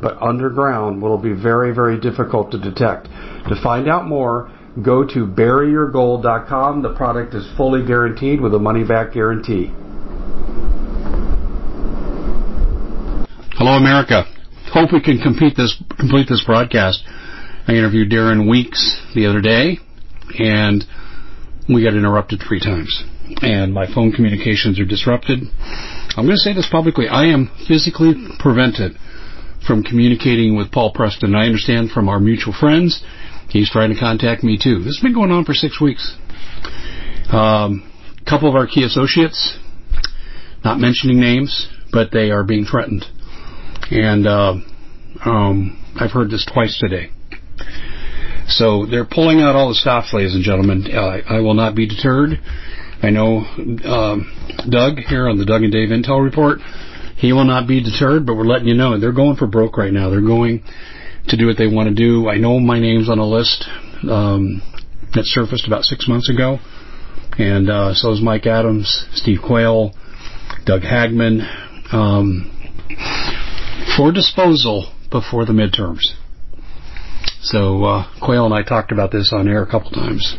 but underground will be very, very difficult to detect. To find out more, go to buryyourgold.com. The product is fully guaranteed with a money back guarantee. Hello, America. Hope we can complete this complete this broadcast. I interviewed Darren Weeks the other day, and we got interrupted three times, and my phone communications are disrupted. I'm going to say this publicly. I am physically prevented from communicating with Paul Preston. I understand from our mutual friends, he's trying to contact me too. This has been going on for six weeks. A um, couple of our key associates, not mentioning names, but they are being threatened. And uh, um, I've heard this twice today. So they're pulling out all the stops, ladies and gentlemen. Uh, I will not be deterred. I know um, Doug here on the Doug and Dave Intel Report he will not be deterred, but we're letting you know they're going for broke right now. They're going to do what they want to do. I know my name's on a list um, that surfaced about six months ago, and uh, so is Mike Adams, Steve Quayle, Doug Hagmann, um, for disposal before the midterms. So uh, Quayle and I talked about this on air a couple times.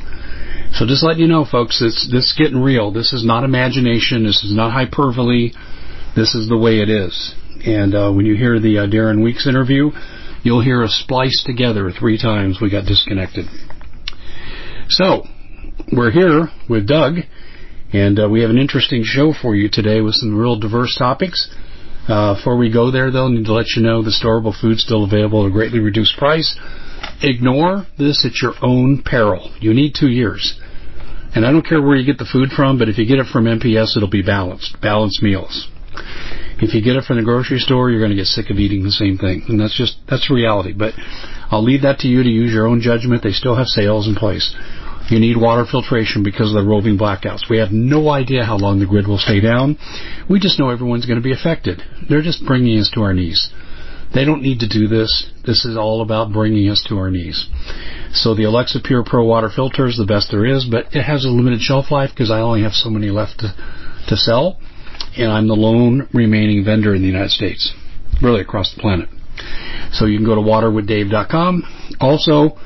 So just letting you know, folks, it's this is getting real. This is not imagination. This is not hyperbole. This is the way it is. And uh, when you hear the uh, Darren Weeks interview, you'll hear us splice together three times. We got disconnected. So we're here with Doug, and uh, we have an interesting show for you today with some real diverse topics. Uh, before we go there, though, I need to let you know the storable food's still available at a greatly reduced price. Ignore this at your own peril. You need two years. And I don't care where you get the food from, but if you get it from MPS, it'll be balanced, balanced meals. If you get it from the grocery store, you're going to get sick of eating the same thing, and that's just that's reality. But I'll leave that to you to use your own judgment. They still have sales in place. You need water filtration because of the roving blackouts. We have no idea how long the grid will stay down. We just know everyone's going to be affected. They're just bringing us to our knees. They don't need to do this. This is all about bringing us to our knees. So the Alexa Pure Pro water filter is the best there is, but it has a limited shelf life because I only have so many left to, to sell and I'm the lone remaining vendor in the United States, really across the planet. So you can go to waterwithdave.com. Also,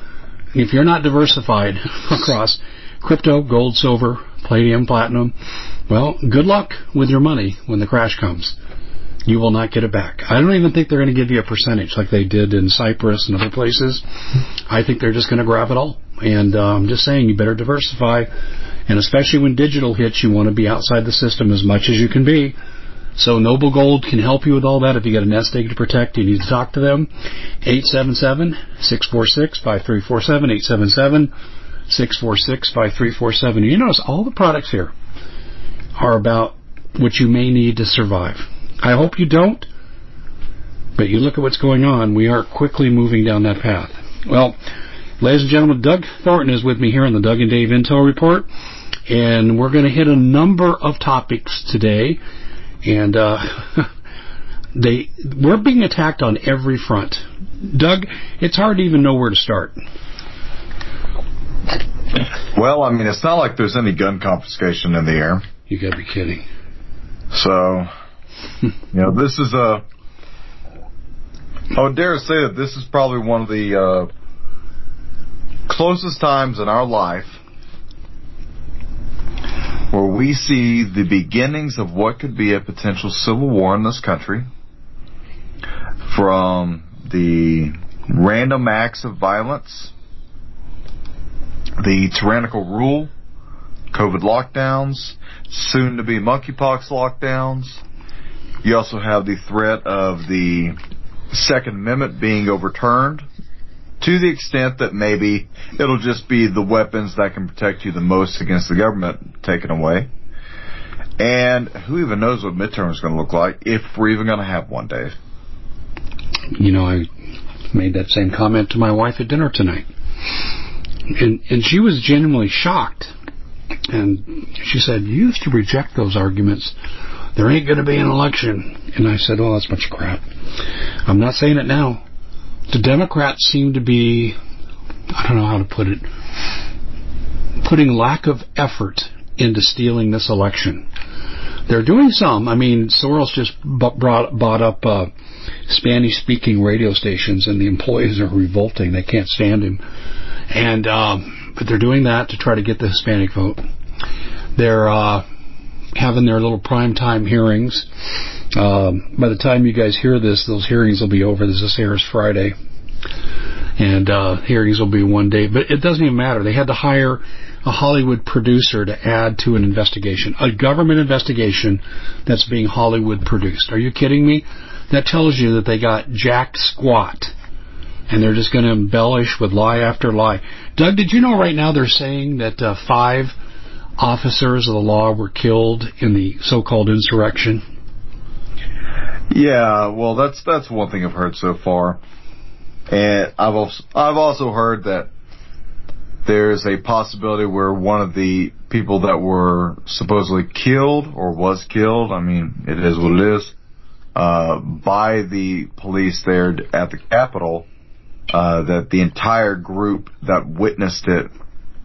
if you're not diversified across crypto, gold, silver, palladium, platinum, well, good luck with your money when the crash comes. You will not get it back. I don't even think they're going to give you a percentage like they did in Cyprus and other places. I think they're just going to grab it all. And uh, I'm just saying, you better diversify and especially when digital hits, you want to be outside the system as much as you can be. So Noble Gold can help you with all that. If you got a nest egg to protect, you need to talk to them. 877-646-5347, 877-646-5347. You notice all the products here are about what you may need to survive. I hope you don't, but you look at what's going on. We are quickly moving down that path. Well, Ladies and gentlemen, Doug Thornton is with me here on the Doug and Dave Intel Report, and we're going to hit a number of topics today, and uh, they we're being attacked on every front. Doug, it's hard to even know where to start. Well, I mean, it's not like there's any gun confiscation in the air. You got to be kidding. So, you know, this is a. I would dare say that this is probably one of the uh, closest times in our life where we see the beginnings of what could be a potential civil war in this country from the random acts of violence, the tyrannical rule, COVID lockdowns, soon to be monkeypox lockdowns, You also have the threat of the Second Amendment being overturned to the extent that maybe it'll just be the weapons that can protect you the most against the government taken away. And who even knows what midterm is going to look like if we're even going to have one, Dave? You know, I made that same comment to my wife at dinner tonight. And, and she was genuinely shocked. And she said, You used to reject those arguments. There ain't going to be an election. And I said, Oh, that's a bunch of crap. I'm not saying it now. The Democrats seem to be, I don't know how to put it, putting lack of effort into stealing this election. They're doing some. I mean, Soros just brought, bought up uh, Spanish-speaking radio stations, and the employees are revolting. They can't stand him. And um, but they're doing that to try to get the Hispanic vote. They're uh, having their little prime time hearings. Um, by the time you guys hear this, those hearings will be over. This is airs Friday, and uh, hearings will be one day. But it doesn't even matter. They had to hire a Hollywood producer to add to an investigation, a government investigation that's being Hollywood produced. Are you kidding me? That tells you that they got jack squat. And they're just going to embellish with lie after lie. Doug, did you know right now they're saying that uh, five officers of the law were killed in the so-called insurrection? Yeah, well, that's that's one thing I've heard so far, and I've also I've also heard that there's a possibility where one of the people that were supposedly killed or was killed, I mean, it is what it is, uh, by the police there at the Capitol, uh, that the entire group that witnessed it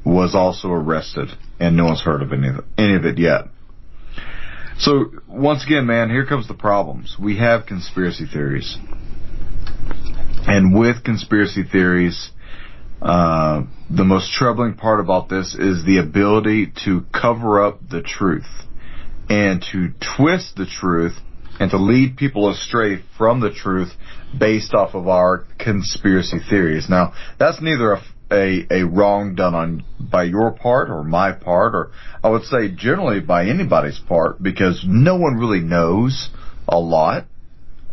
was also arrested, and no one's heard of any of it, any of it yet. So once again, man, here comes the problems. We have conspiracy theories, and with conspiracy theories, uh, the most troubling part about this is the ability to cover up the truth and to twist the truth and to lead people astray from the truth based off of our conspiracy theories. Now, that's neither a, a, a wrong done on by your part or my part, or I would say generally by anybody's part, because no one really knows a lot.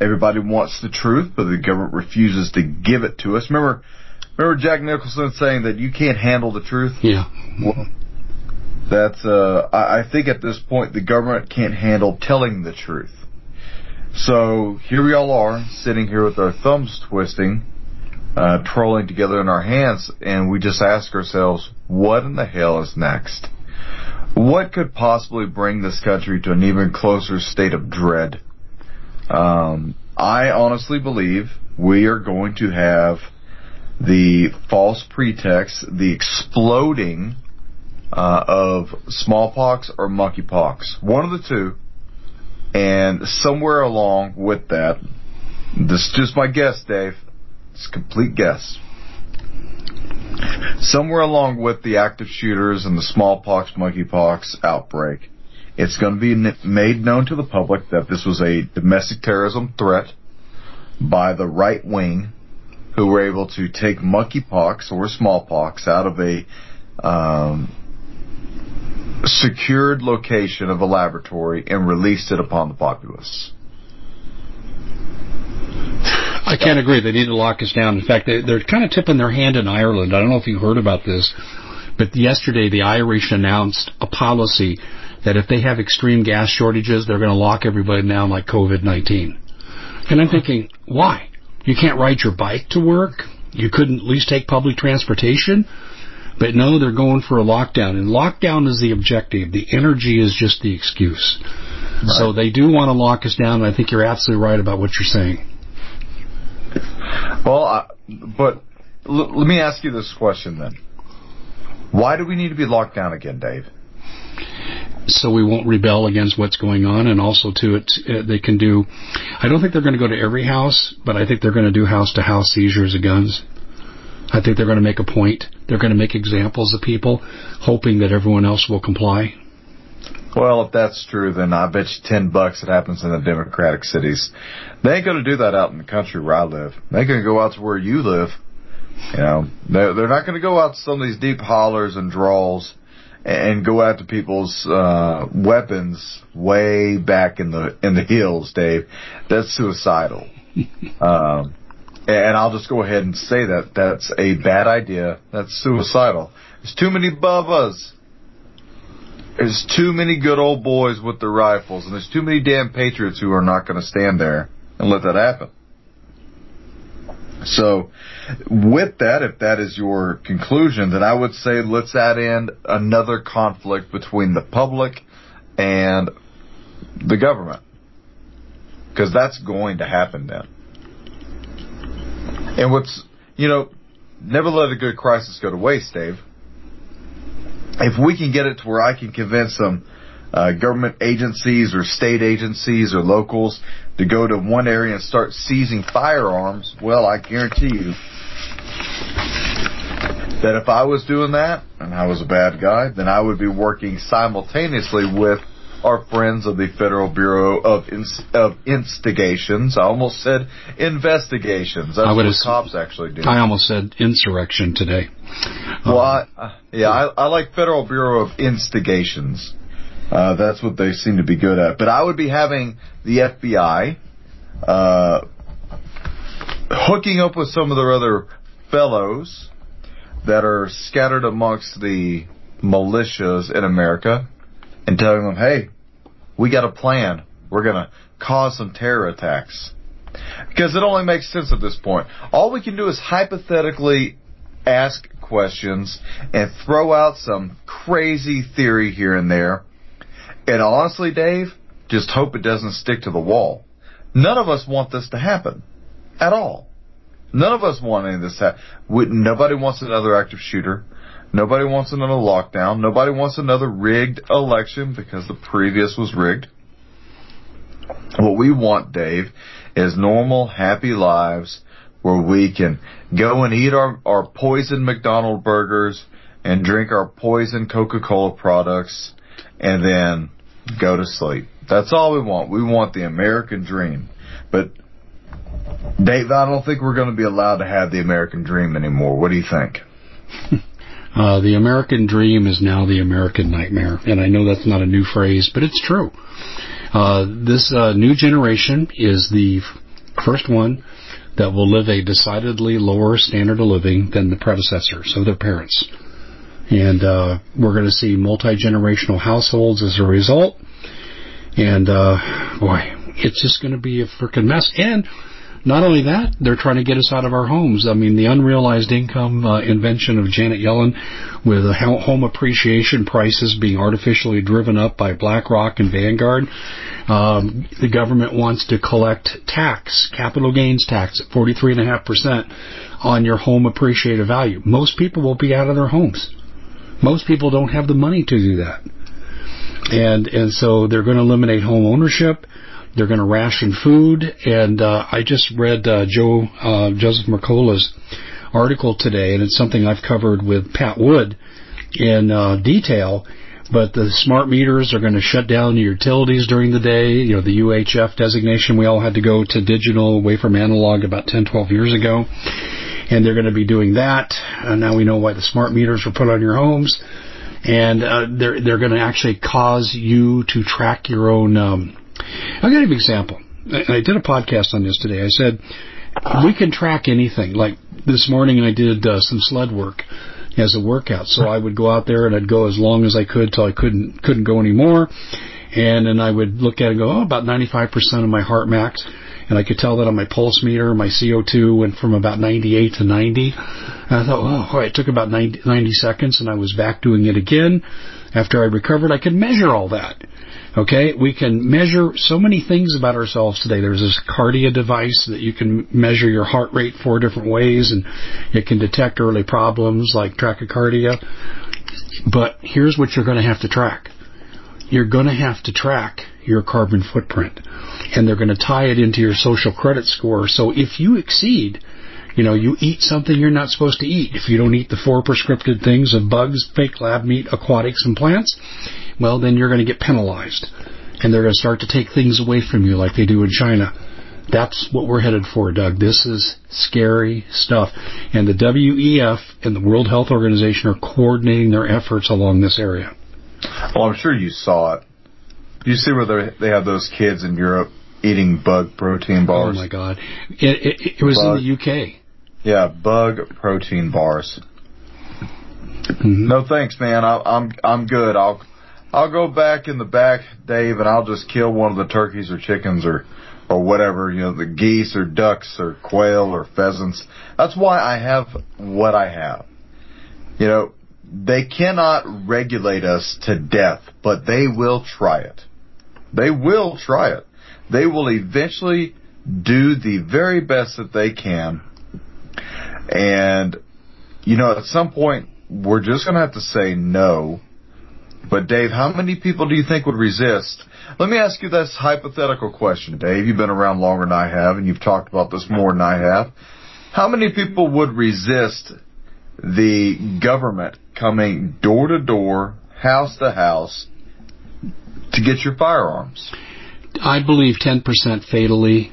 Everybody wants the truth, but the government refuses to give it to us. Remember, Remember Jack Nicholson saying that you can't handle the truth? Yeah. Well, that's, uh, I, I think at this point the government can't handle telling the truth. So here we all are, sitting here with our thumbs twisting, uh, trolling together in our hands, and we just ask ourselves, what in the hell is next? What could possibly bring this country to an even closer state of dread? Um, I honestly believe we are going to have the false pretext, the exploding uh, of smallpox or monkeypox, one of the two, and somewhere along with that, this is just my guess, Dave. It's a complete guess. Somewhere along with the active shooters and the smallpox, monkeypox outbreak, it's going to be made known to the public that this was a domestic terrorism threat by the right wing who were able to take monkeypox or smallpox out of a um, secured location of a laboratory and released it upon the populace. I can't agree. They need to lock us down. In fact, they, they're kind of tipping their hand in Ireland. I don't know if you heard about this, but yesterday the Irish announced a policy that if they have extreme gas shortages, they're going to lock everybody down like COVID-19. And I'm thinking, why? You can't ride your bike to work. You couldn't at least take public transportation. But no, they're going for a lockdown. And lockdown is the objective. The energy is just the excuse. Right. So they do want to lock us down, and I think you're absolutely right about what you're saying. Well, uh, but l- let me ask you this question then. Why do we need to be locked down again, Dave? so we won't rebel against what's going on. And also, too, it, uh, they can do. I don't think they're going to go to every house, but I think they're going to do house to house seizures of guns. I think they're going to make a point. They're going to make examples of people, hoping that everyone else will comply. Well, if that's true, then I bet you ten bucks it happens in the democratic cities. They ain't going to do that out in the country where I live. They're going to go out to where you live. You know, they're, they're not going to go out to some of these deep hollers and draws and go after people's uh, weapons way back in the in the hills, Dave, that's suicidal. um, and I'll just go ahead and say that that's a bad idea. That's suicidal. There's too many Bubbas. There's too many good old boys with their rifles, and there's too many damn patriots who are not going to stand there and let that happen. So, with that, if that is your conclusion, then I would say let's add in another conflict between the public and the government. Because that's going to happen then. And what's, you know, never let a good crisis go to waste, Dave. If we can get it to where I can convince some uh, government agencies or state agencies or locals to go to one area and start seizing firearms, well, I guarantee you that if I was doing that and I was a bad guy, then I would be working simultaneously with our friends of the Federal Bureau of of Instigations. I almost said investigations. That's I what cops actually do. I almost said insurrection today. Well, um, I, yeah, I, I like Federal Bureau of Instigations. Uh, that's what they seem to be good at. But I would be having the FBI uh, hooking up with some of their other fellows that are scattered amongst the militias in America and telling them, hey, we got a plan. We're going to cause some terror attacks. Because it only makes sense at this point. All we can do is hypothetically ask questions and throw out some crazy theory here and there. And honestly, Dave, just hope it doesn't stick to the wall. None of us want this to happen. At all. None of us want any of this to happen. Nobody wants another active shooter. Nobody wants another lockdown. Nobody wants another rigged election because the previous was rigged. What we want, Dave, is normal, happy lives where we can go and eat our, our poison McDonald burgers and drink our poison Coca-Cola products and then go to sleep. That's all we want. We want the American dream. But Dave, I don't think we're going to be allowed to have the American dream anymore. What do you think? Uh, the American dream is now the American nightmare. And I know that's not a new phrase, but it's true. Uh, this uh, new generation is the first one that will live a decidedly lower standard of living than the predecessors of their parents. And uh, we're going to see multi generational households as a result. And uh, boy, it's just going to be a freaking mess. And not only that, they're trying to get us out of our homes. I mean, the unrealized income uh, invention of Janet Yellen with home appreciation prices being artificially driven up by BlackRock and Vanguard. Um, the government wants to collect tax, capital gains tax at 43.5% on your home appreciated value. Most people will be out of their homes. Most people don't have the money to do that. And, and so they're going to eliminate home ownership. They're going to ration food, and uh, I just read uh, Joe uh, Joseph Mercola's article today, and it's something I've covered with Pat Wood in uh, detail. But the smart meters are going to shut down your utilities during the day. You know, the UHF designation, we all had to go to digital away from analog about 10, 12 years ago. And they're going to be doing that. And now we know why the smart meters were put on your homes. And uh, they're, they're going to actually cause you to track your own um, I'll give you an example. I, did a podcast on this today. I said we can track anything. Like this morning, I did uh, some sled work as a workout. So I would go out there and I'd go as long as I could till I couldn't couldn't go anymore. And then I would look at it and go, oh, about 95% of my heart max. And I could tell that on my pulse meter, my CO2 went from about 98 to 90. And I thought, oh, it took about 90, 90 seconds and I was back doing it again. After I recovered, I could measure all that. Okay, we can measure so many things about ourselves today. There's this Kardia device that you can measure your heart rate four different ways, and it can detect early problems like tachycardia. But here's what you're going to have to track. You're going to have to track your carbon footprint, and they're going to tie it into your social credit score. So if you exceed you know, you eat something you're not supposed to eat. If you don't eat the four prescriptive things of bugs, fake lab meat, aquatics, and plants, well, then you're going to get penalized. And they're going to start to take things away from you like they do in China. That's what we're headed for, Doug. This is scary stuff. And the WEF and the World Health Organization are coordinating their efforts along this area. Well, I'm sure you saw it. You see where they have those kids in Europe eating bug protein bars? Oh my God! It, it, it was bug. in the UK. Yeah, bug protein bars. Mm-hmm. No thanks, man. I, I'm I'm good. I'll I'll go back in the back, Dave, and I'll just kill one of the turkeys or chickens or or whatever, you know, the geese or ducks or quail or pheasants. That's why I have what I have. You know, they cannot regulate us to death, but they will try it. They will try it. They will eventually do the very best that they can. And, you know, at some point, we're just going to have to say no. But Dave, how many people do you think would resist? Let me ask you this hypothetical question, Dave. You've been around longer than I have, and you've talked about this more than I have. How many people would resist the government coming door to door, house to house, to get your firearms? I believe 10% fatally,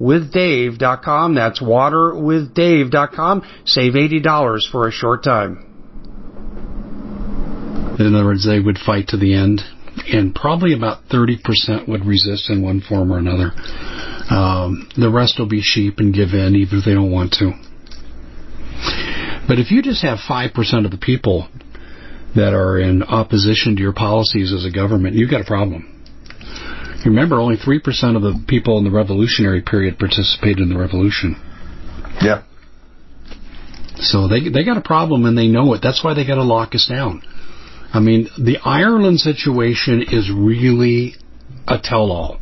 waterwithdave.com. That's waterwithdave.com. Save $80 for a short time. In other words, they would fight to the end, and probably about 30% would resist in one form or another. Um, the rest will be sheep and give in, even if they don't want to. But if you just have 5% of the people that are in opposition to your policies as a government, you've got a problem. Remember, only 3% of the people in the revolutionary period participated in the revolution. Yeah. So they they got a problem and they know it. That's why they got to lock us down. I mean, the Ireland situation is really a tell-all.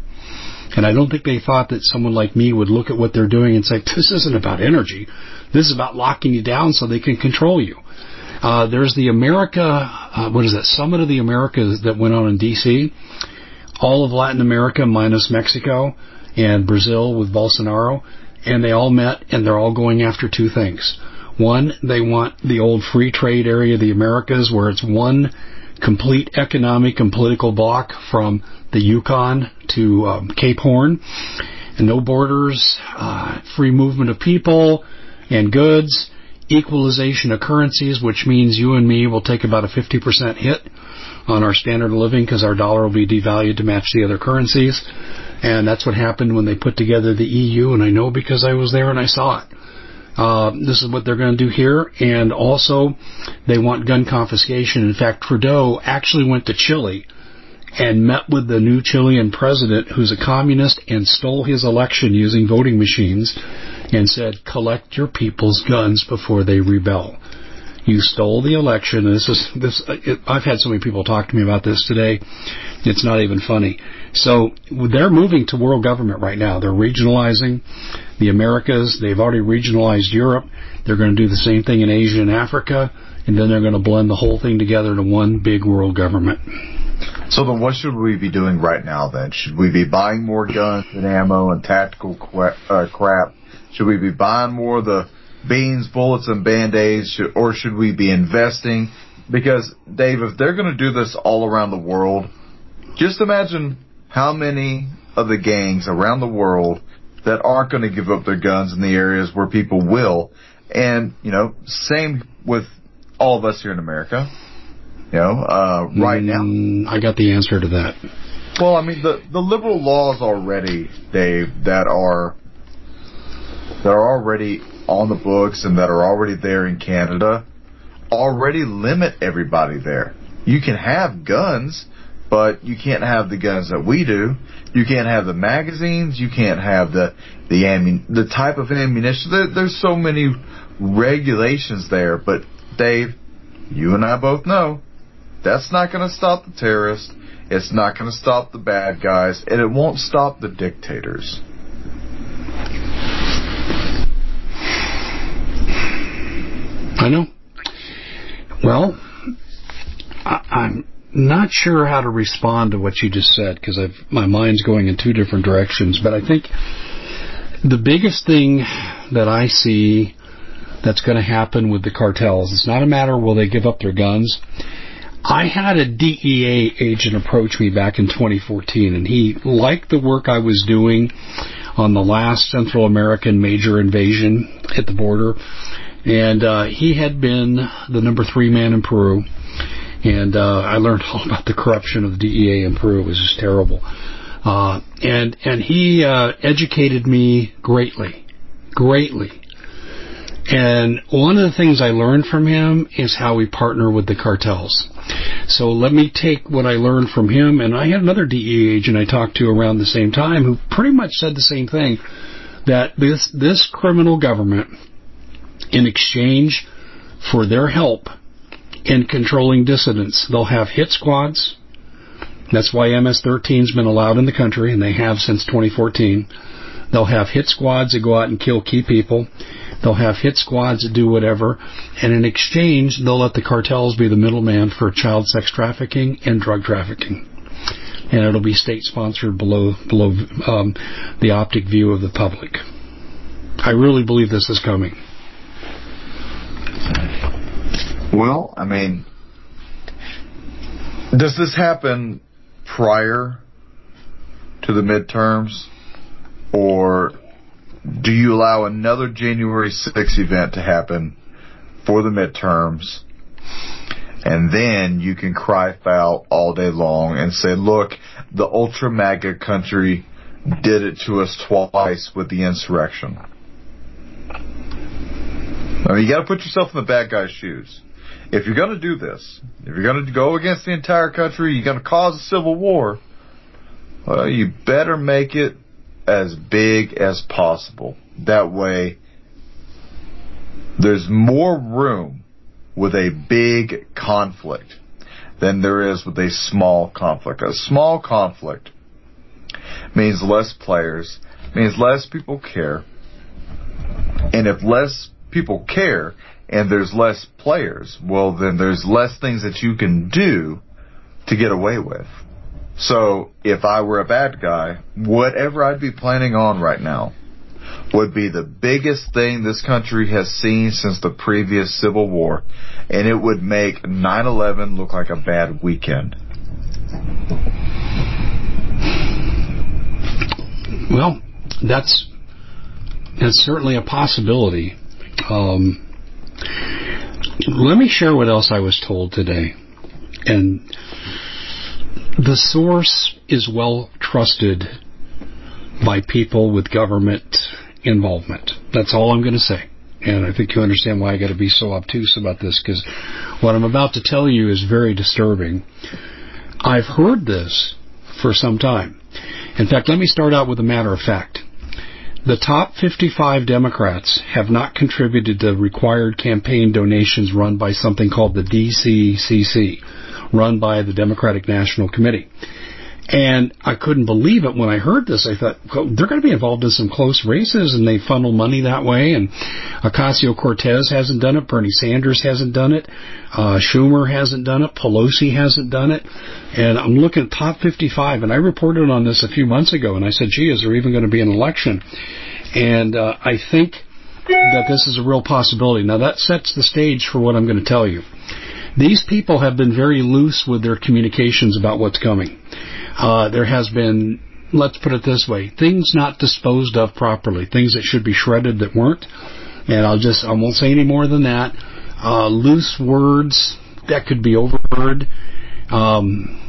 And I don't think they thought that someone like me would look at what they're doing and say, this isn't about energy. This is about locking you down so they can control you. Uh, there's the America, uh, what is that, Summit of the Americas that went on in D.C all of Latin America minus Mexico and Brazil with Bolsonaro, and they all met and they're all going after two things. One, they want the old free trade area of the Americas where it's one complete economic and political block from the Yukon to um, Cape Horn. And no borders, uh, free movement of people and goods, equalization of currencies, which means you and me will take about a 50% hit on our standard of living because our dollar will be devalued to match the other currencies. And that's what happened when they put together the EU, and I know because I was there and I saw it. Uh, this is what they're going to do here, and also they want gun confiscation. In fact, Trudeau actually went to Chile and met with the new Chilean president, who's a communist, and stole his election using voting machines, and said, "Collect your people's guns before they rebel." You stole the election. This is this. It, I've had so many people talk to me about this today. It's not even funny. So they're moving to world government right now. They're regionalizing the Americas. They've already regionalized Europe. They're going to do the same thing in Asia and Africa, and then they're going to blend the whole thing together to one big world government. So then, what should we be doing right now? Then should we be buying more guns and ammo and tactical uh, crap? Should we be buying more of the beans, bullets, and band-aids, or should we be investing? Because, Dave, if they're going to do this all around the world, just imagine how many of the gangs around the world that aren't going to give up their guns in the areas where people will. And, you know, same with all of us here in America. You know, uh, right mm, now. I got the answer to that. Well, I mean, the, the liberal laws already, Dave, that are, that are already on the books and that are already there in Canada already limit everybody there. You can have guns, but you can't have the guns that we do. You can't have the magazines. You can't have the the ammun- the type of ammunition. There, there's so many regulations there. But Dave, you and I both know that's not going to stop the terrorists. It's not going to stop the bad guys, and it won't stop the dictators. I know. Well, I, I'm not sure how to respond to what you just said because my mind's going in two different directions. But I think the biggest thing that I see that's going to happen with the cartels, it's not a matter will they give up their guns. I had a DEA agent approach me back in 2014, and he liked the work I was doing on the last Central American major invasion at the border and uh, he had been the number three man in Peru. And uh, I learned all about the corruption of the DEA in Peru. It was just terrible. Uh, and and he uh, educated me greatly, greatly. And one of the things I learned from him is how we partner with the cartels. So let me take what I learned from him, and I had another DEA agent I talked to around the same time who pretty much said the same thing that this this criminal government in exchange for their help in controlling dissidents. They'll have hit squads. That's why MS-13's been allowed in the country, and they have since 2014. They'll have hit squads that go out and kill key people. They'll have hit squads that do whatever, and in exchange, they'll let the cartels be the middleman for child sex trafficking and drug trafficking. And it'll be state sponsored below below um, the optic view of the public. I really believe this is coming. Well, I mean, does this happen prior to the midterms, or do you allow another January 6th event to happen for the midterms, and then you can cry foul all day long and say, look, the ultra MAGA country did it to us twice with the insurrection. I you got to put yourself in the bad guy's shoes. If you're going to do this, if you're going to go against the entire country, you're going to cause a civil war. Well, you better make it as big as possible. That way, there's more room with a big conflict than there is with a small conflict. A small conflict means less players, means less people care. And if less people care and there's less players, well, then there's less things that you can do to get away with. So if I were a bad guy, whatever I'd be planning on right now would be the biggest thing this country has seen since the previous Civil War, and it would make 9-11 look like a bad weekend. Well, that's that's certainly a possibility. Um, let me share what else I was told today, and the source is well trusted by people with government involvement. That's all I'm going to say. And I think you understand why I got to be so obtuse about this because what I'm about to tell you is very disturbing. I've heard this for some time. In fact, let me start out with a matter of fact. The top 55 Democrats have not contributed to required campaign donations run by something called the DCCC, run by the Democratic National Committee. And I couldn't believe it when I heard this. I thought they're going to be involved in some close races, and they funnel money that way. And Ocasio Cortez hasn't done it. Bernie Sanders hasn't done it. Uh, Schumer hasn't done it. Pelosi hasn't done it. And I'm looking at top 55, and I reported on this a few months ago, and I said, "Gee, is there even going to be an election?" And uh, I think that this is a real possibility. Now that sets the stage for what I'm going to tell you. These people have been very loose with their communications about what's coming. Uh, there has been, let's put it this way, things not disposed of properly, things that should be shredded that weren't. And I'll just, I won't say any more than that. Uh, loose words that could be overheard. Um,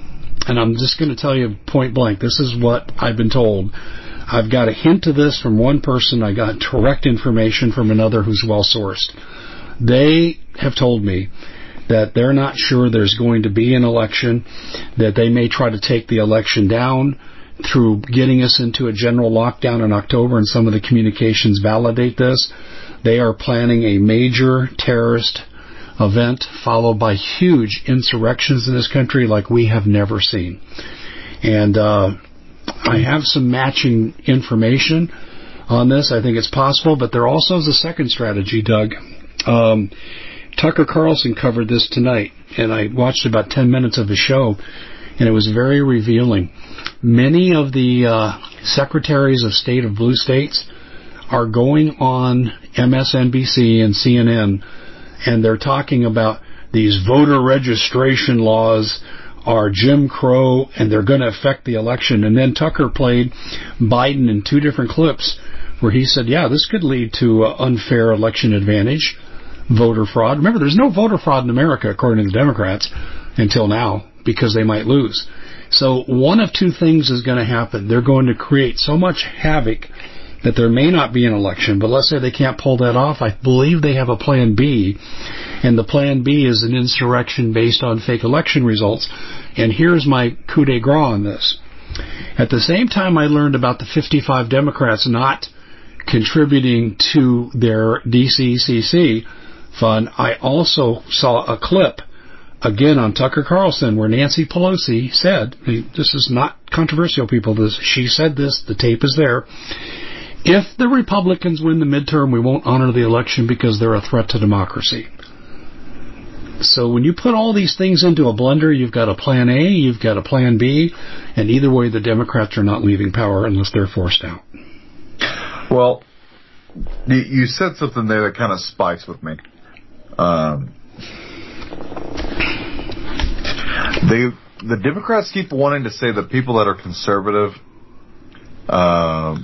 and I'm just going to tell you point blank, this is what I've been told. I've got a hint of this from one person. I got direct information from another who's well sourced. They have told me that they're not sure there's going to be an election, that they may try to take the election down through getting us into a general lockdown in October, and some of the communications validate this. They are planning a major terrorist event followed by huge insurrections in this country like we have never seen. And uh, I have some matching information on this. I think it's possible, but there also is a second strategy, Doug. Um, Tucker Carlson covered this tonight, and I watched about 10 minutes of his show, and it was very revealing. Many of the uh, secretaries of state of blue states are going on MSNBC and CNN, and they're talking about these voter registration laws are Jim Crow and they're going to affect the election. And then Tucker played Biden in two different clips where he said, yeah, this could lead to uh, unfair election advantage voter fraud. Remember, there's no voter fraud in America, according to the Democrats, until now, because they might lose. So one of two things is going to happen. They're going to create so much havoc that there may not be an election, but let's say they can't pull that off. I believe they have a plan B, and the plan B is an insurrection based on fake election results. And here's my coup de grace on this. At the same time I learned about the 55 Democrats not contributing to their DCCC, fun, I also saw a clip again on Tucker Carlson where Nancy Pelosi said, this is not controversial, people. This she said this. The tape is there. If the Republicans win the midterm, we won't honor the election because they're a threat to democracy. So when you put all these things into a blender, you've got a plan A, you've got a plan B, and either way, the Democrats are not leaving power unless they're forced out. Well, you said something there that kind of spikes with me. Um, they the Democrats keep wanting to say that people that are conservative, uh,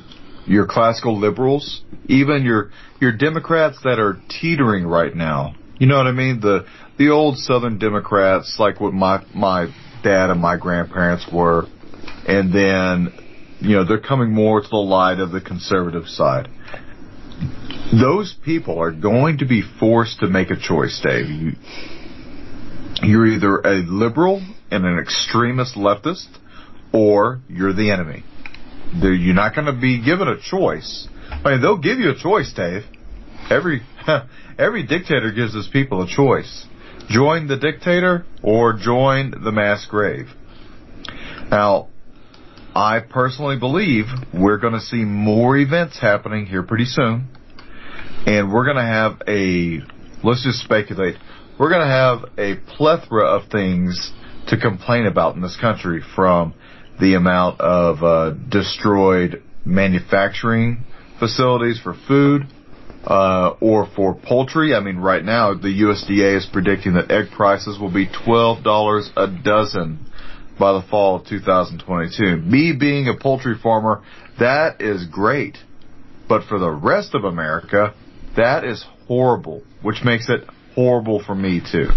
your classical liberals, even your your Democrats that are teetering right now. You know what I mean? The the old Southern Democrats, like what my my dad and my grandparents were, and then you know they're coming more to the light of the conservative side those people are going to be forced to make a choice, Dave. You, you're either a liberal and an extremist leftist, or you're the enemy. They're, you're not going to be given a choice. I mean, they'll give you a choice, Dave. Every every dictator gives his people a choice: join the dictator or join the mass grave. Now, I personally believe we're going to see more events happening here pretty soon and we're going to have a let's just speculate. We're going to have a plethora of things to complain about in this country from the amount of uh, destroyed manufacturing facilities for food uh, or for poultry. I mean, right now the USDA is predicting that egg prices will be twelve dollars a dozen by the fall of 2022. Me being a poultry farmer, that is great. But for the rest of America, that is horrible, which makes it horrible for me too.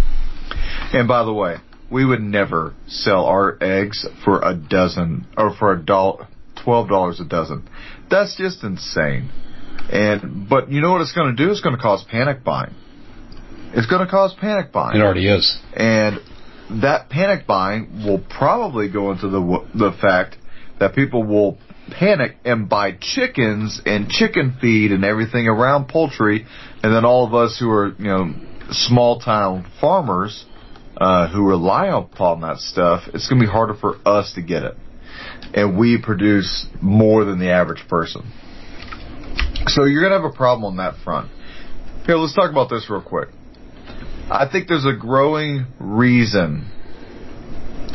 And by the way, we would never sell our eggs for a dozen or for a dollar, twelve dollars a dozen. That's just insane. And but you know what it's going to do? It's going to cause panic buying. It's going to cause panic buying. It already is. And that panic buying will probably go into the the fact that people will panic and buy chickens and chicken feed and everything around poultry, and then all of us who are you know small town farmers uh, who rely upon that stuff, it's going to be harder for us to get it, and we produce more than the average person. So you're going to have a problem on that front. Here, let's talk about this real quick. I think there's a growing reason,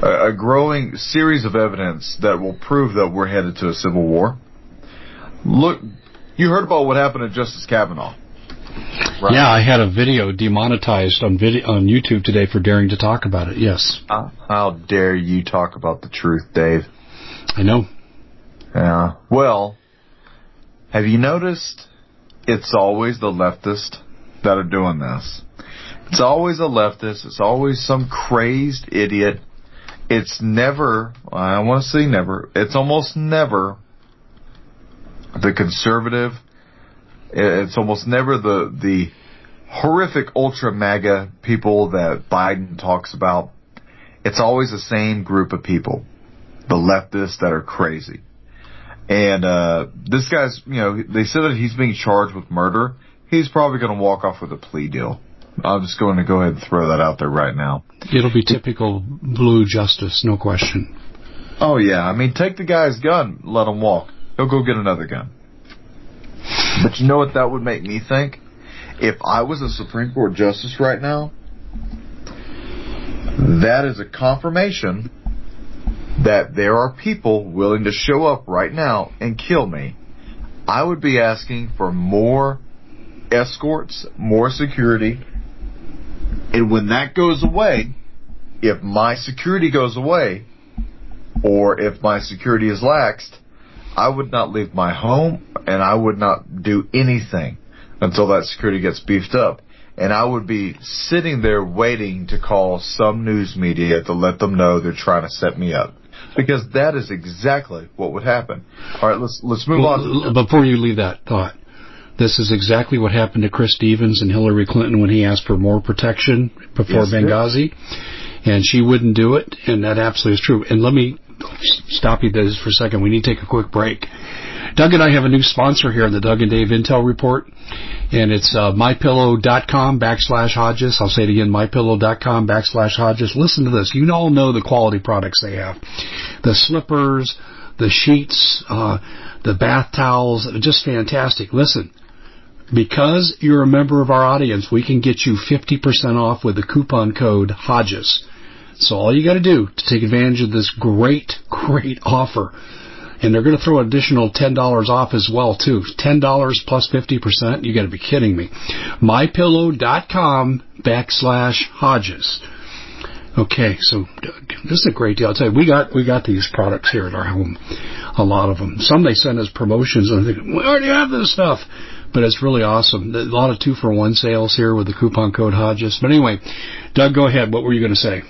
a, a growing series of evidence that will prove that we're headed to a civil war. Look, you heard about what happened to Justice Kavanaugh. Right? Yeah, I had a video demonetized on video on YouTube today for daring to talk about it. Yes. Uh, how dare you talk about the truth, Dave? I know. Yeah. Well, have you noticed? It's always the leftists that are doing this. It's always a leftist. It's always some crazed idiot. It's never, I want to say never, it's almost never the conservative. It's almost never the, the horrific ultra MAGA people that Biden talks about. It's always the same group of people. The leftists that are crazy. And, uh, this guy's, you know, they said that he's being charged with murder. He's probably going to walk off with a plea deal. I'm just going to go ahead and throw that out there right now. It'll be typical blue justice, no question. Oh yeah, I mean, take the guy's gun, let him walk. He'll go get another gun. But you know what that would make me think? If I was a Supreme Court justice right now, that is a confirmation that there are people willing to show up right now and kill me. I would be asking for more escorts, more security, and when that goes away, if my security goes away, or if my security is laxed, I would not leave my home and I would not do anything until that security gets beefed up. And I would be sitting there waiting to call some news media to let them know they're trying to set me up. Because that is exactly what would happen. All right, let's let's move well, on. Before you leave that thought, this is exactly what happened to Chris Stevens and Hillary Clinton when he asked for more protection before yes, Benghazi. And she wouldn't do it, and that absolutely is true. And let me stop you there for a second. We need to take a quick break. Doug and I have a new sponsor here in the Doug and Dave Intel Report, and it's uh, mypillow.com backslash Hodges. I'll say it again, mypillow.com backslash Hodges. Listen to this. You all know the quality products they have. The slippers, the sheets, uh, the bath towels, just fantastic. Listen, because you're a member of our audience, we can get you 50% off with the coupon code Hodges. So all you got to do to take advantage of this great, great offer, and they're going to throw an additional $10 off as well too. $10 plus 50%? You got to be kidding me. MyPillow.com backslash Hodges. Okay, so this is a great deal. I'll tell you, we got we got these products here at our home, a lot of them. Some they send us promotions, and I think we already have this stuff but it's really awesome. A lot of two for one sales here with the coupon code Hodges. But anyway, Doug, go ahead. What were you going to say?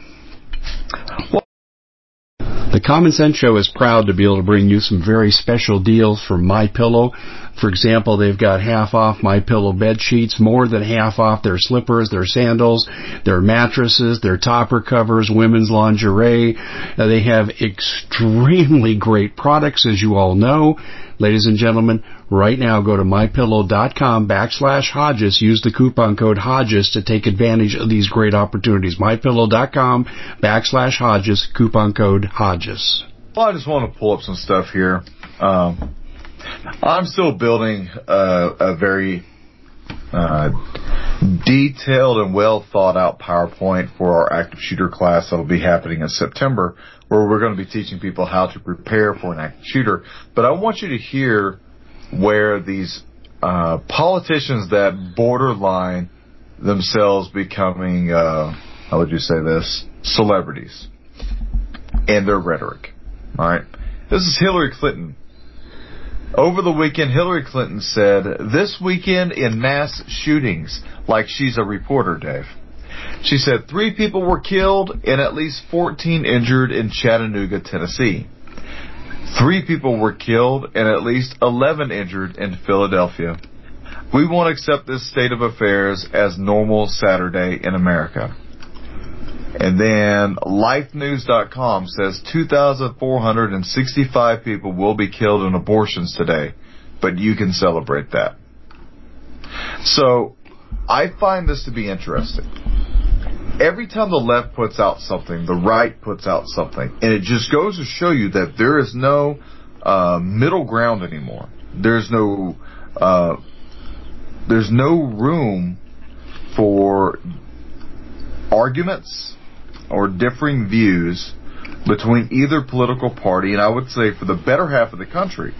The Common Sense Show is proud to be able to bring you some very special deals from My Pillow. For example, they've got half off My Pillow bed sheets, more than half off their slippers, their sandals, their mattresses, their topper covers, women's lingerie. Uh, they have extremely great products, as you all know. Ladies and gentlemen, right now go to mypillow.com backslash Hodges. Use the coupon code Hodges to take advantage of these great opportunities. Mypillow.com backslash Hodges, coupon code Hodges. Well, I just want to pull up some stuff here. Um, I'm still building a, a very uh, detailed and well thought out PowerPoint for our active shooter class that'll be happening in September, where we're going to be teaching people how to prepare for an active shooter. But I want you to hear where these uh, politicians that borderline themselves becoming, uh, how would you say this, celebrities. and their rhetoric. All right. This is Hillary Clinton. Over the weekend, Hillary Clinton said, this weekend in mass shootings, like she's a reporter, Dave. She said three people were killed and at least 14 injured in Chattanooga, Tennessee. Three people were killed and at least 11 injured in Philadelphia. We won't accept this state of affairs as normal Saturday in America. And then lifenews.com says 2,465 people will be killed in abortions today, but you can celebrate that. So I find this to be interesting. Every time the left puts out something, the right puts out something, and it just goes to show you that there is no uh, middle ground anymore. There's no uh, there's no room for arguments or differing views between either political party, and I would say for the better half of the country,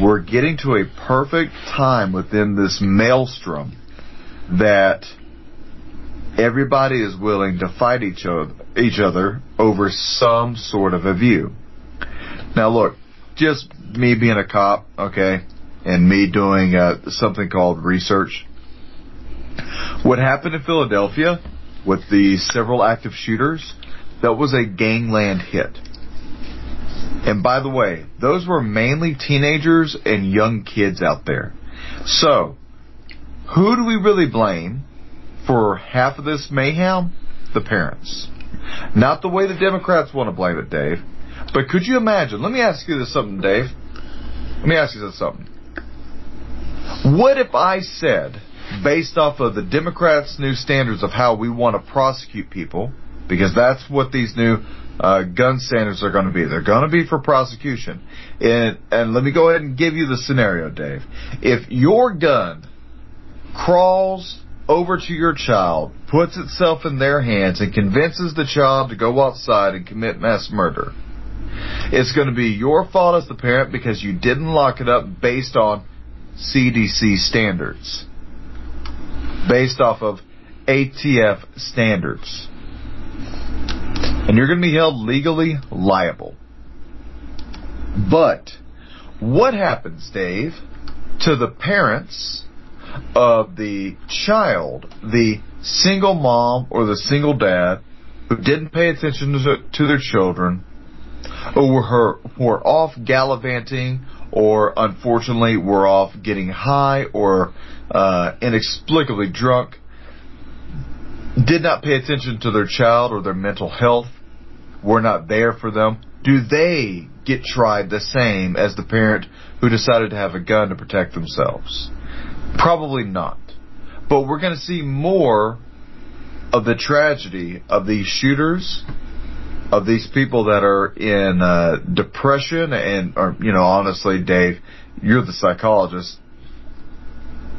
we're getting to a perfect time within this maelstrom that everybody is willing to fight each other, each other over some sort of a view. Now look, just me being a cop, okay, and me doing uh, something called research. What happened in Philadelphia with the several active shooters, that was a gangland hit. And by the way, those were mainly teenagers and young kids out there. So, who do we really blame for half of this mayhem? The parents. Not the way the Democrats want to blame it, Dave. But could you imagine? Let me ask you this something, Dave. Let me ask you this something. What if I said based off of the Democrats' new standards of how we want to prosecute people, because that's what these new uh, gun standards are going to be. They're going to be for prosecution. And, and let me go ahead and give you the scenario, Dave. If your gun crawls over to your child, puts itself in their hands, and convinces the child to go outside and commit mass murder, it's going to be your fault as the parent because you didn't lock it up based on CDC standards based off of ATF standards. And you're going to be held legally liable. But what happens, Dave, to the parents of the child, the single mom or the single dad who didn't pay attention to, their children, or were, were off gallivanting, or unfortunately were off getting high or uh, inexplicably drunk, did not pay attention to their child or their mental health, were not there for them, do they get tried the same as the parent who decided to have a gun to protect themselves? Probably not. But we're going to see more of the tragedy of these shooters, of these people that are in uh, depression, and, or, you know, honestly, Dave, you're the psychologist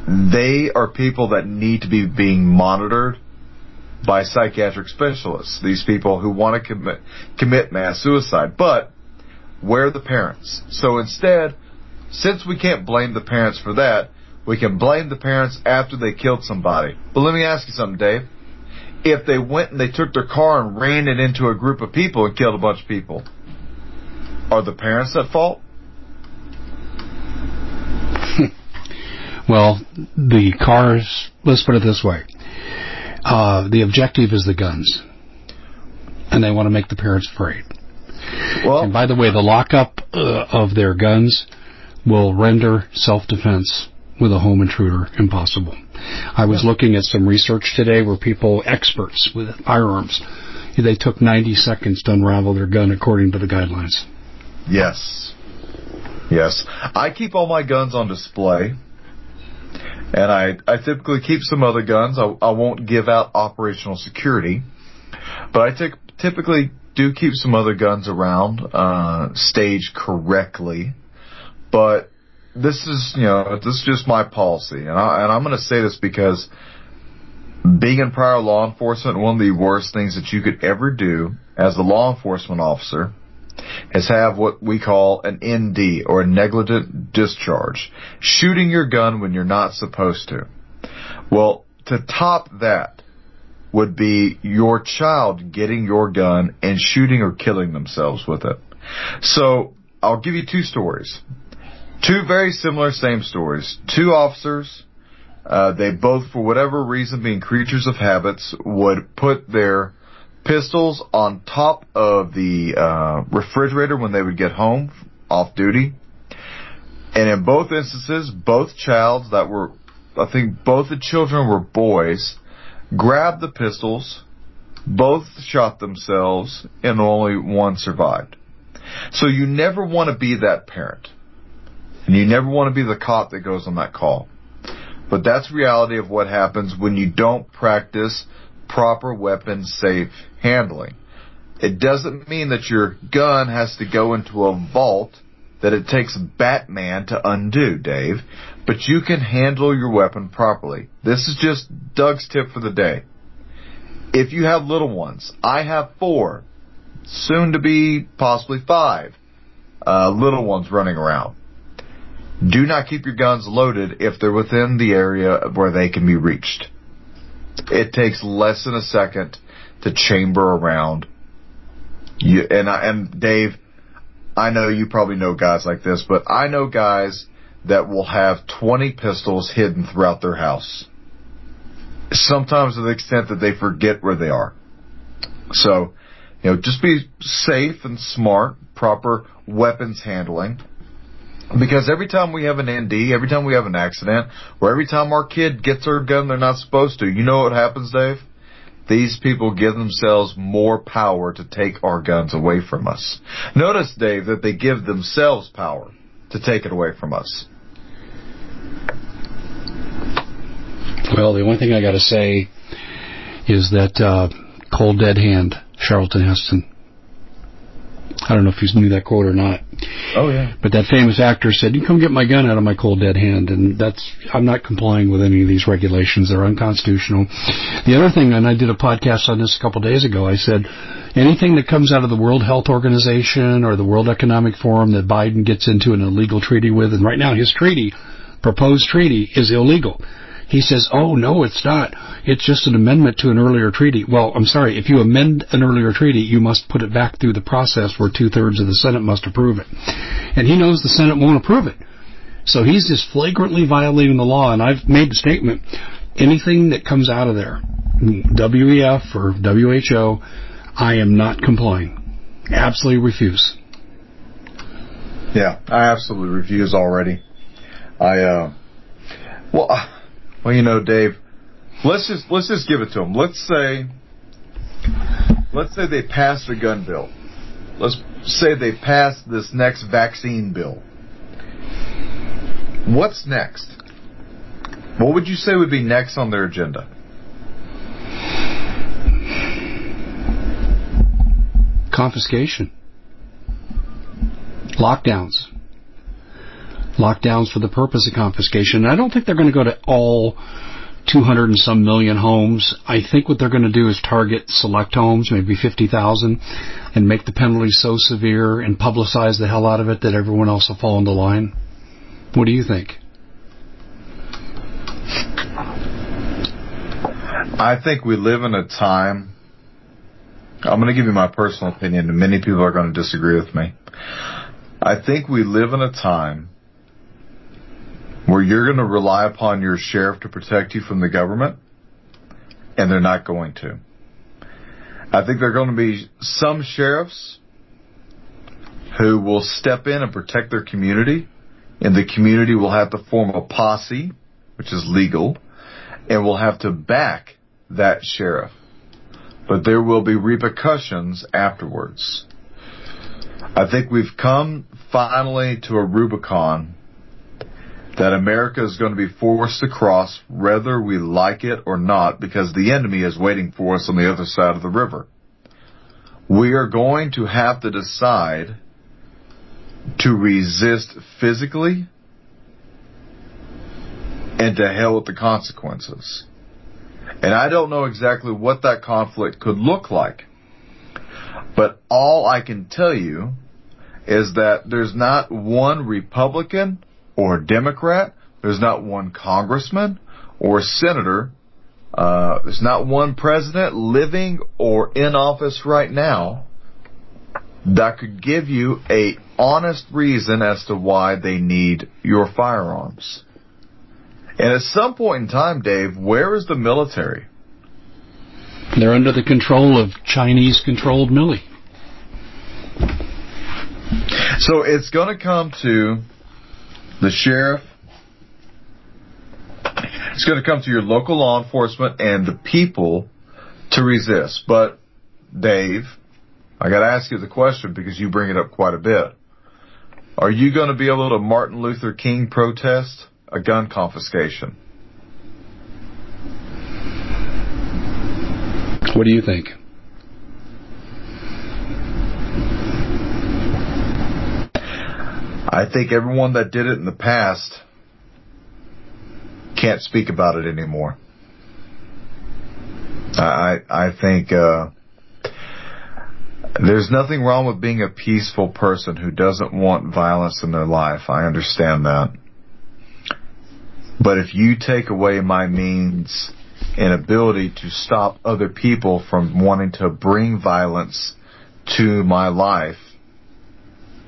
they are people that need to be being monitored by psychiatric specialists. These people who want to commit, commit mass suicide. But where are the parents? So instead, since we can't blame the parents for that, we can blame the parents after they killed somebody. But let me ask you something, Dave. If they went and they took their car and ran it into a group of people and killed a bunch of people, are the parents at fault? Well, the cars, let's put it this way. Uh, the objective is the guns. And they want to make the parents afraid. Well, and by the way, the lockup uh, of their guns will render self-defense with a home intruder impossible. I was yeah. looking at some research today where people, experts with firearms, they took 90 seconds to unravel their gun according to the guidelines. Yes. Yes. I keep all my guns on display and I, I typically keep some other guns. I, I won't give out operational security, but I t- typically do keep some other guns around, uh, staged correctly. But this is, you know, this is just my policy, and, I, and I'm going to say this because being in prior law enforcement, one of the worst things that you could ever do as a law enforcement officer is have what we call an ND or a negligent discharge, shooting your gun when you're not supposed to. Well, to top that, would be your child getting your gun and shooting or killing themselves with it. So I'll give you two stories. Two very similar, same stories. Two officers, uh, they both, for whatever reason, being creatures of habits, would put their pistols on top of the uh, refrigerator when they would get home off duty. And in both instances, both childs that were, I think both the children were boys, grabbed the pistols, both shot themselves, and only one survived. So you never want to be that parent. And you never want to be the cop that goes on that call. But that's reality of what happens when you don't practice proper weapon safe handling. It doesn't mean that your gun has to go into a vault that it takes Batman to undo, Dave, but you can handle your weapon properly. This is just Doug's tip for the day. If you have little ones, I have four, soon to be possibly five, uh, little ones running around. Do not keep your guns loaded if they're within the area where they can be reached. It takes less than a second to chamber around. You, and I, and Dave, I know you probably know guys like this, but I know guys that will have 20 pistols hidden throughout their house. Sometimes to the extent that they forget where they are. So, you know, just be safe and smart, proper weapons handling. Because every time we have an ND, every time we have an accident, or every time our kid gets their gun they're not supposed to, you know what happens, Dave? These people give themselves more power to take our guns away from us. Notice, Dave, that they give themselves power to take it away from us. Well, the only thing I got to say is that uh, cold dead hand, Charlton Heston. I don't know if you knew that quote or not. Oh yeah. But that famous actor said, "You come get my gun out of my cold dead hand," and that's I'm not complying with any of these regulations. They're unconstitutional. The other thing, and I did a podcast on this a couple of days ago. I said, anything that comes out of the World Health Organization or the World Economic Forum that Biden gets into an illegal treaty with, and right now his treaty, proposed treaty, is illegal. He says, oh, no, it's not. It's just an amendment to an earlier treaty. Well, I'm sorry. If you amend an earlier treaty, you must put it back through the process where two thirds of the Senate must approve it. And he knows the Senate won't approve it. So he's just flagrantly violating the law. And I've made the statement, anything that comes out of there, WEF or WHO, I am not complying. Absolutely refuse. Yeah, I absolutely refuse already. I, uh, well, well, you know, Dave, let's just let's just give it to them. Let's say, let's say they pass the gun bill. Let's say they pass this next vaccine bill. What's next? What would you say would be next on their agenda? Confiscation. Lockdowns lockdowns for the purpose of confiscation. And I don't think they're going to go to all 200 and some million homes. I think what they're going to do is target select homes, maybe 50,000, and make the penalty so severe and publicize the hell out of it that everyone else will fall into line. What do you think? I think we live in a time. I'm going to give you my personal opinion, and many people are going to disagree with me. I think we live in a time where you're going to rely upon your sheriff to protect you from the government, and they're not going to. I think there are going to be some sheriffs who will step in and protect their community, and the community will have to form a posse, which is legal, and will have to back that sheriff. But there will be repercussions afterwards. I think we've come finally to a Rubicon that America is going to be forced to cross whether we like it or not because the enemy is waiting for us on the other side of the river. We are going to have to decide to resist physically and to hell with the consequences. And I don't know exactly what that conflict could look like. But all I can tell you is that there's not one Republican or Democrat. There's not one congressman or senator Uh, there's not one president living or in office right now that could give you a honest reason as to why they need your firearms. And at some point in time, Dave, where is the military? They're under the control of Chinese controlled Milley. So it's going to come to the sheriff. It's going to come to your local law enforcement and the people to resist. But, Dave, I got to ask you the question because you bring it up quite a bit. Are you going to be able to Martin Luther King protest a gun confiscation? What do you think? I think everyone that did it in the past can't speak about it anymore. I I think uh, there's nothing wrong with being a peaceful person who doesn't want violence in their life. I understand that. But if you take away my means and ability to stop other people from wanting to bring violence to my life,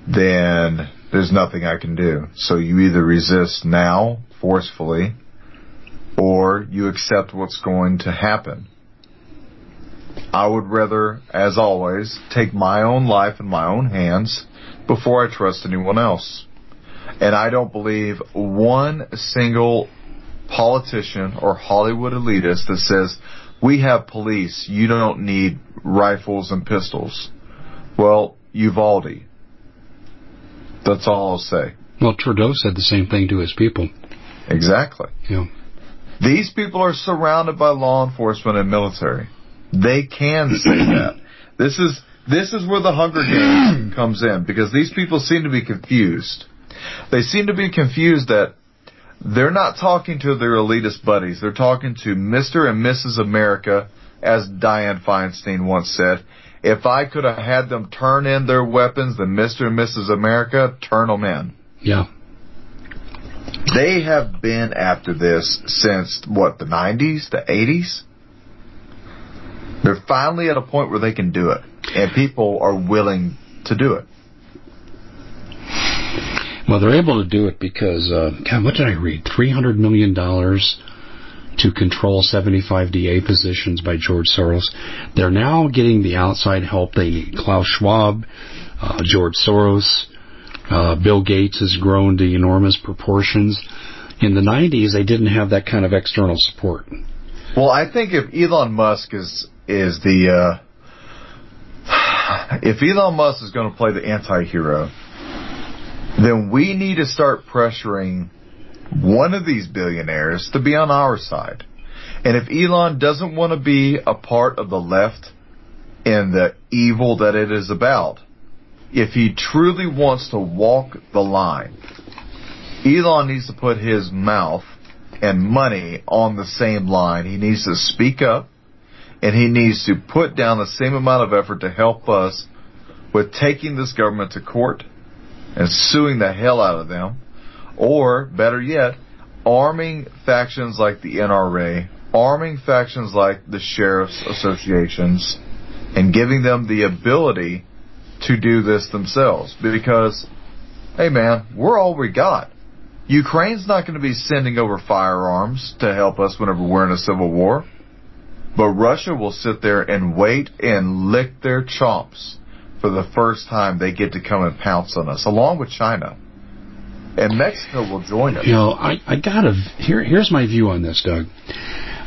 then there's nothing I can do. So you either resist now forcefully or you accept what's going to happen. I would rather, as always, take my own life in my own hands before I trust anyone else. And I don't believe one single politician or Hollywood elitist that says, we have police, you don't need rifles and pistols. Well, Uvalde. That's all I'll say. Well, Trudeau said the same thing to his people. Exactly. Yeah. These people are surrounded by law enforcement and military. They can say that. This is this is where the Hunger Games comes in because these people seem to be confused. They seem to be confused that they're not talking to their elitist buddies. They're talking to Mr. and Mrs. America, as Dianne Feinstein once said. If I could have had them turn in their weapons, then Mr. and Mrs. America, turn them in. Yeah. They have been after this since, what, the 90s, the 80s? They're finally at a point where they can do it, and people are willing to do it. Well, they're able to do it because, uh, God, what did I read? $300 million to control 75 DA positions by George Soros. They're now getting the outside help they need. Klaus Schwab, uh, George Soros, uh, Bill Gates has grown to enormous proportions. In the 90s, they didn't have that kind of external support. Well, I think if Elon Musk is is the uh, if Elon Musk is going to play the anti-hero, then we need to start pressuring one of these billionaires to be on our side. And if Elon doesn't want to be a part of the left and the evil that it is about, if he truly wants to walk the line, Elon needs to put his mouth and money on the same line. He needs to speak up and he needs to put down the same amount of effort to help us with taking this government to court and suing the hell out of them, or better yet, arming factions like the NRA, arming factions like the sheriff's associations, and giving them the ability to do this themselves. Because, hey man, we're all we got. Ukraine's not going to be sending over firearms to help us whenever we're in a civil war. But Russia will sit there and wait and lick their chops for the first time they get to come and pounce on us, along with China. And Mexico will join us. You know, I, I gotta, here, here's my view on this, Doug.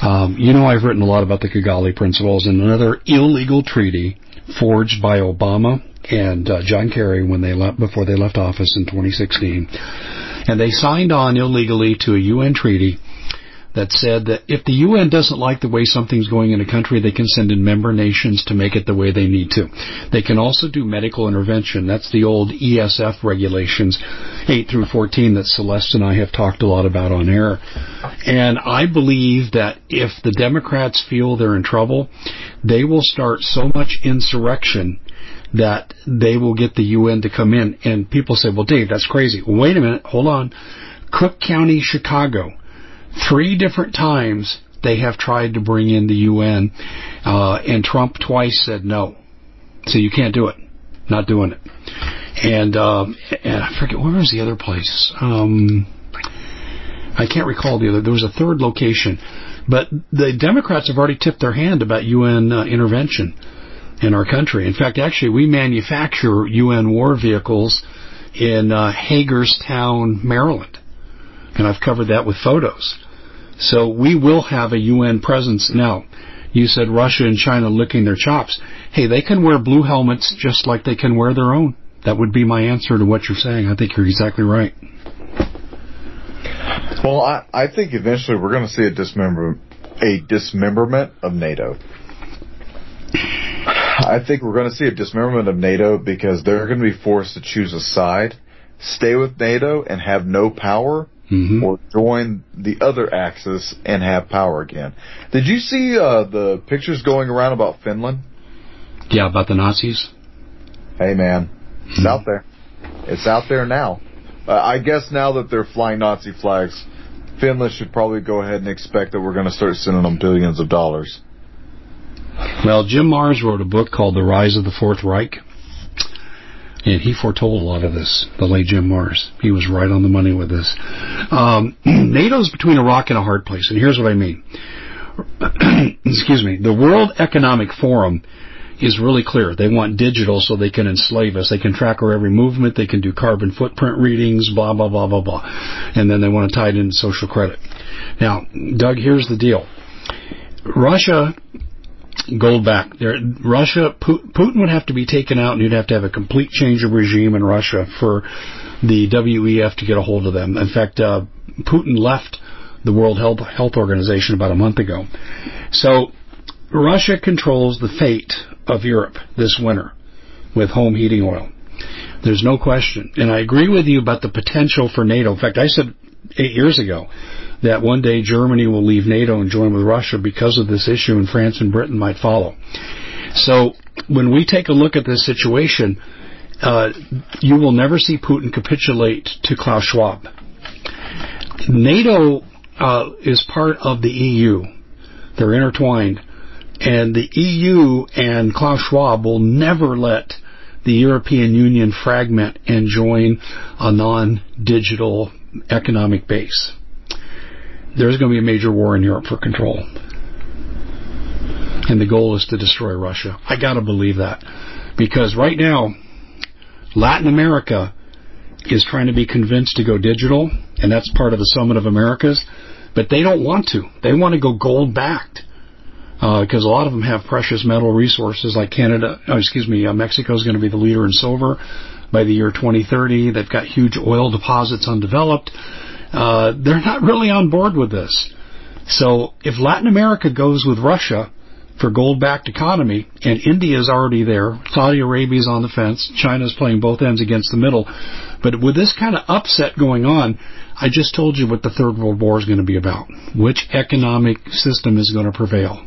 Um, you know, I've written a lot about the Kigali Principles and another illegal treaty forged by Obama and uh, John Kerry when they left before they left office in 2016, and they signed on illegally to a UN treaty that said that if the UN doesn't like the way something's going in a country, they can send in member nations to make it the way they need to. They can also do medical intervention. That's the old ESF regulations, 8 through 14, that Celeste and I have talked a lot about on air. And I believe that if the Democrats feel they're in trouble, they will start so much insurrection that they will get the UN to come in. And people say, well, Dave, that's crazy. Wait a minute. Hold on. Cook County, Chicago three different times they have tried to bring in the UN, uh, and Trump twice said no. So you can't do it. Not doing it. And, um, and I forget where was the other place. Um, I can't recall the other. There was a third location, but the Democrats have already tipped their hand about UN uh, intervention in our country. In fact, actually, we manufacture UN war vehicles in uh, Hagerstown, Maryland, and I've covered that with photos. So we will have a UN presence now. You said Russia and China licking their chops. Hey, they can wear blue helmets just like they can wear their own. That would be my answer to what you're saying. I think you're exactly right. Well, I, I think eventually we're going to see a dismember a dismemberment of NATO. I think we're going to see a dismemberment of NATO because they're going to be forced to choose a side, stay with NATO and have no power, mm-hmm. or join the other axis and have power again. Did you see uh, the pictures going around about Finland? Yeah, about the Nazis. Hey, man, it's mm-hmm. out there. It's out there now. Uh, I guess now that they're flying Nazi flags, Finland should probably go ahead and expect that we're going to start sending them billions of dollars. Well, Jim Marrs wrote a book called The Rise of the Fourth Reich. And he foretold a lot of this, the late Jim Marrs. He was right on the money with this. Um, NATO's between a rock and a hard place, and here's what I mean. Excuse me. The World Economic Forum is really clear. They want digital so they can enslave us. They can track our every movement. They can do carbon footprint readings, blah, blah, blah, blah, blah. And then they want to tie it into social credit. Now, Doug, here's the deal. Russia gold back. There, Russia, Putin would have to be taken out, and you'd have to have a complete change of regime in Russia for the WEF to get a hold of them. In fact, uh, Putin left the World Health, Health Organization about a month ago. So Russia controls the fate of Europe this winter with home heating oil. There's no question. And I agree with you about the potential for NATO. In fact, I said eight years ago that one day Germany will leave NATO and join with Russia because of this issue, and France and Britain might follow. So when we take a look at this situation, uh, you will never see Putin capitulate to Klaus Schwab. NATO uh, is part of the EU. They're intertwined. And the EU and Klaus Schwab will never let the European Union fragment and join a non-digital economic base. There's going to be a major war in Europe for control. And the goal is to destroy Russia. I gotta believe that. Because right now, Latin America is trying to be convinced to go digital, and that's part of the Summit of Americas, but they don't want to. They want to go gold backed because uh, a lot of them have precious metal resources like Canada, oh, excuse me, uh, Mexico is going to be the leader in silver by the year 2030. They've got huge oil deposits undeveloped. Uh, they're not really on board with this. So if Latin America goes with Russia for gold-backed economy, and India is already there, Saudi Arabia is on the fence, China is playing both ends against the middle, but with this kind of upset going on, I just told you what the Third World War is going to be about. Which economic system is going to prevail?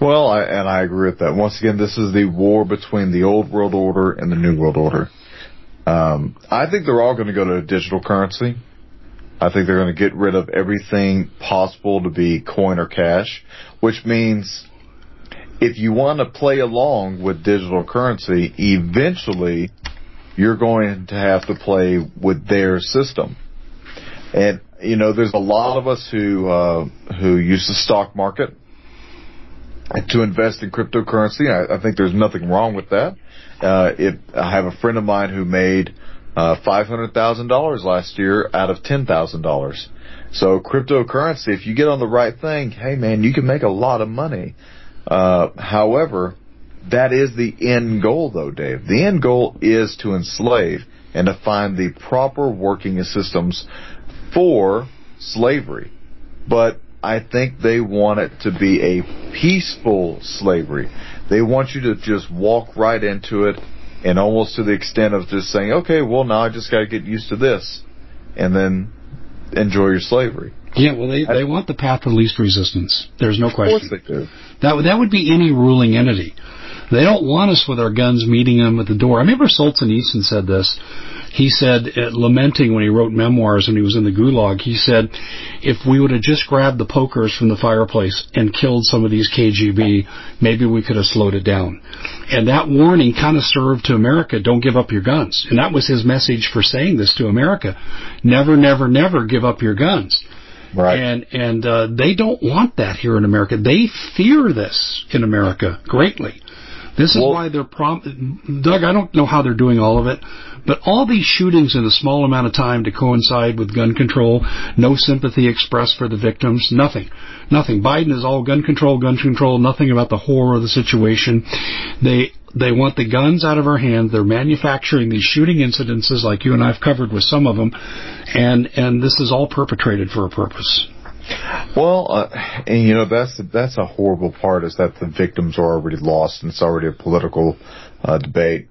Well, I, and I agree with that. Once again, this is the war between the old world order and the new world order. Um, I think they're all going to go to digital currency. I think they're going to get rid of everything possible to be coin or cash, which means if you want to play along with digital currency, eventually you're going to have to play with their system. And you know, there's a lot of us who uh, who use the stock market to invest in cryptocurrency. I, I think there's nothing wrong with that. Uh, it, I have a friend of mine who made uh, $500,000 last year out of $10,000. So cryptocurrency, if you get on the right thing, hey man, you can make a lot of money. Uh, however, that is the end goal though, Dave. The end goal is to enslave and to find the proper working systems for slavery. But I think they want it to be a peaceful slavery. They want you to just walk right into it and almost to the extent of just saying, okay, well, now I just got to get used to this and then enjoy your slavery. Yeah, well, they, they want the path of least resistance. There's no question. Of course they do. That, that would be any ruling entity. They don't want us with our guns meeting them at the door. I remember Sultan Solzhenitsyn said this. He said, uh, lamenting when he wrote memoirs when he was in the gulag, he said, if we would have just grabbed the pokers from the fireplace and killed some of these KGB, maybe we could have slowed it down. And that warning kind of served to America, don't give up your guns. And that was his message for saying this to America. Never, never, never give up your guns. Right. And and uh, they don't want that here in America. They fear this in America greatly. This is Well- why they're prom. Doug, I don't know how they're doing all of it, but all these shootings in a small amount of time to coincide with gun control, no sympathy expressed for the victims, nothing, nothing. Biden is all gun control, gun control, nothing about the horror of the situation. They they want the guns out of our hands. They're manufacturing these shooting incidences, like you and I've covered with some of them, and and this is all perpetrated for a purpose. Well, uh, and you know that's that's a horrible part is that the victims are already lost and it's already a political uh, debate.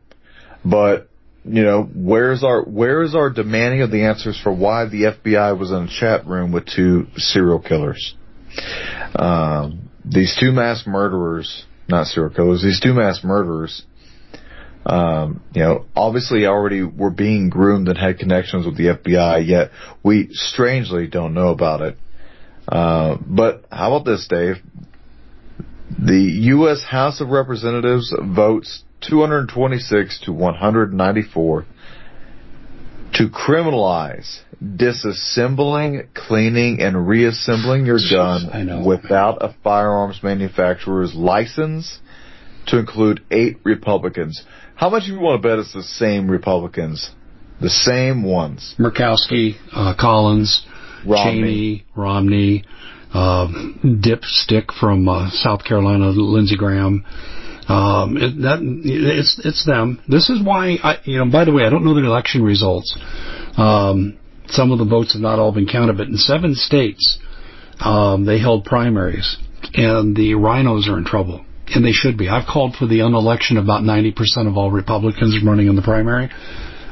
But you know, where's our where is our demanding of the answers for why the FBI was in a chat room with two serial killers? Um, these two mass murderers, not serial killers, these two mass murderers. Um, you know, obviously already were being groomed and had connections with the FBI, yet we strangely don't know about it. Uh, but how about this, Dave? The U.S. House of Representatives votes 226 to 194 to criminalize disassembling, cleaning, and reassembling your gun without a firearms manufacturer's license to include eight Republicans. How much do you want to bet it's the same Republicans? The same ones. Murkowski, uh, Collins, Romney. Cheney, Romney, uh, Dipstick from uh, South Carolina, Lindsey Graham. Um, it, that it's it's them. This is why I, you know. By the way, I don't know the election results. Um, some of the votes have not all been counted, but in seven states, um, they held primaries, and the RINOs are in trouble, and they should be. I've called for the unelection of about 90% of all Republicans running in the primary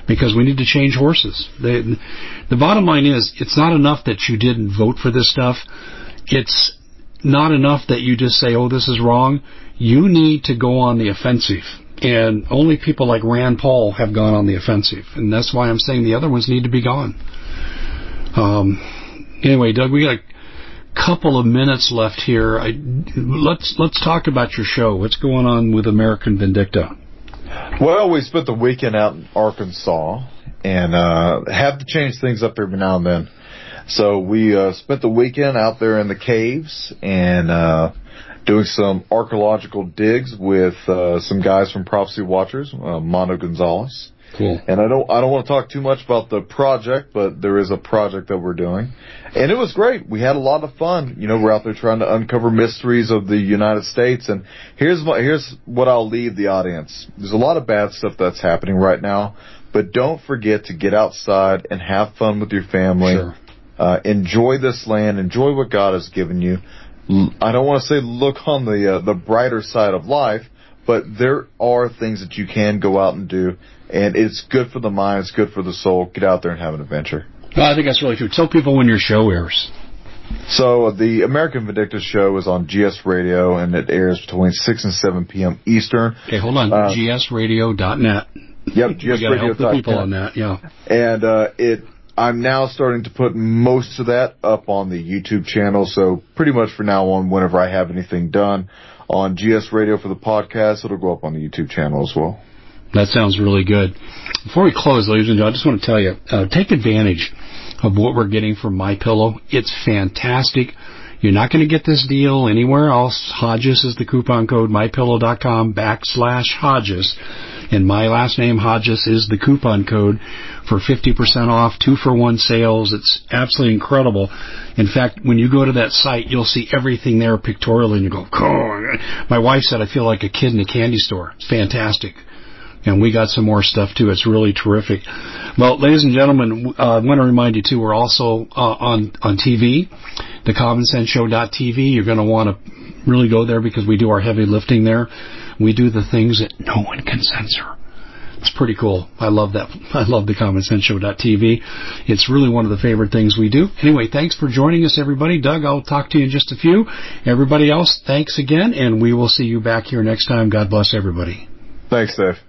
because we need to change horses. The, the bottom line is, it's not enough that you didn't vote for this stuff. It's not enough that you just say, oh, this is wrong. You need to go on the offensive. And only people like Rand Paul have gone on the offensive. And that's why I'm saying the other ones need to be gone. Um, anyway, Doug, we got a couple of minutes left here. I, let's let's talk about your show. What's going on with American Vindicta? Well, we spent the weekend out in Arkansas and uh, have to change things up every now and then. So we uh, spent the weekend out there in the caves and uh, doing some archaeological digs with uh, some guys from Prophecy Watchers, uh, Mondo Gonzales. Cool. And I don't I don't want to talk too much about the project, but there is a project that we're doing. And it was great. We had a lot of fun. You know, we're out there trying to uncover mysteries of the United States and here's what here's what I'll leave the audience. There's a lot of bad stuff that's happening right now, but don't forget to get outside and have fun with your family. Sure. Uh, enjoy this land, enjoy what God has given you. L- I don't want to say look on the uh, the brighter side of life, but there are things that you can go out and do, and it's good for the mind, it's good for the soul. Get out there and have an adventure. No, I think that's really true. Tell people when your show airs. So uh, the American Vindicta show is on GS Radio, and it airs between six and seven p.m. Eastern. Okay, hold on. Uh, GSradio.net. Yep, to help the GSRadio.net. people on that. Yeah. and uh, it I'm now starting to put most of that up on the YouTube channel. So pretty much for now on, whenever I have anything done on GS Radio for the podcast, it'll go up on the YouTube channel as well. That sounds really good. Before we close, ladies and gentlemen, I just want to tell you, uh, take advantage of what we're getting from My Pillow. It's fantastic. You're not going to get this deal anywhere else. Hodges is the coupon code. MyPillow.com backslash Hodges. And my last name, Hodges, is the coupon code for 50% off, two for one sales. It's absolutely incredible. In fact, when you go to that site, you'll see everything there pictorial and you go, "Oh." my wife said, I feel like a kid in a candy store. It's fantastic and we got some more stuff too. It's really terrific. Well, ladies and gentlemen, uh, I want to remind you too. We're also uh, on on TV, the CommonSenseShow.tv. You're going to want to really go there because we do our heavy lifting there. We do the things that no one can censor. It's pretty cool. I love that. I love the Common Sense CommonSenseShow.tv. It's really one of the favorite things we do. Anyway, thanks for joining us, everybody. Doug, I'll talk to you in just a few. Everybody else, thanks again, and we will see you back here next time. God bless everybody. Thanks, Dave.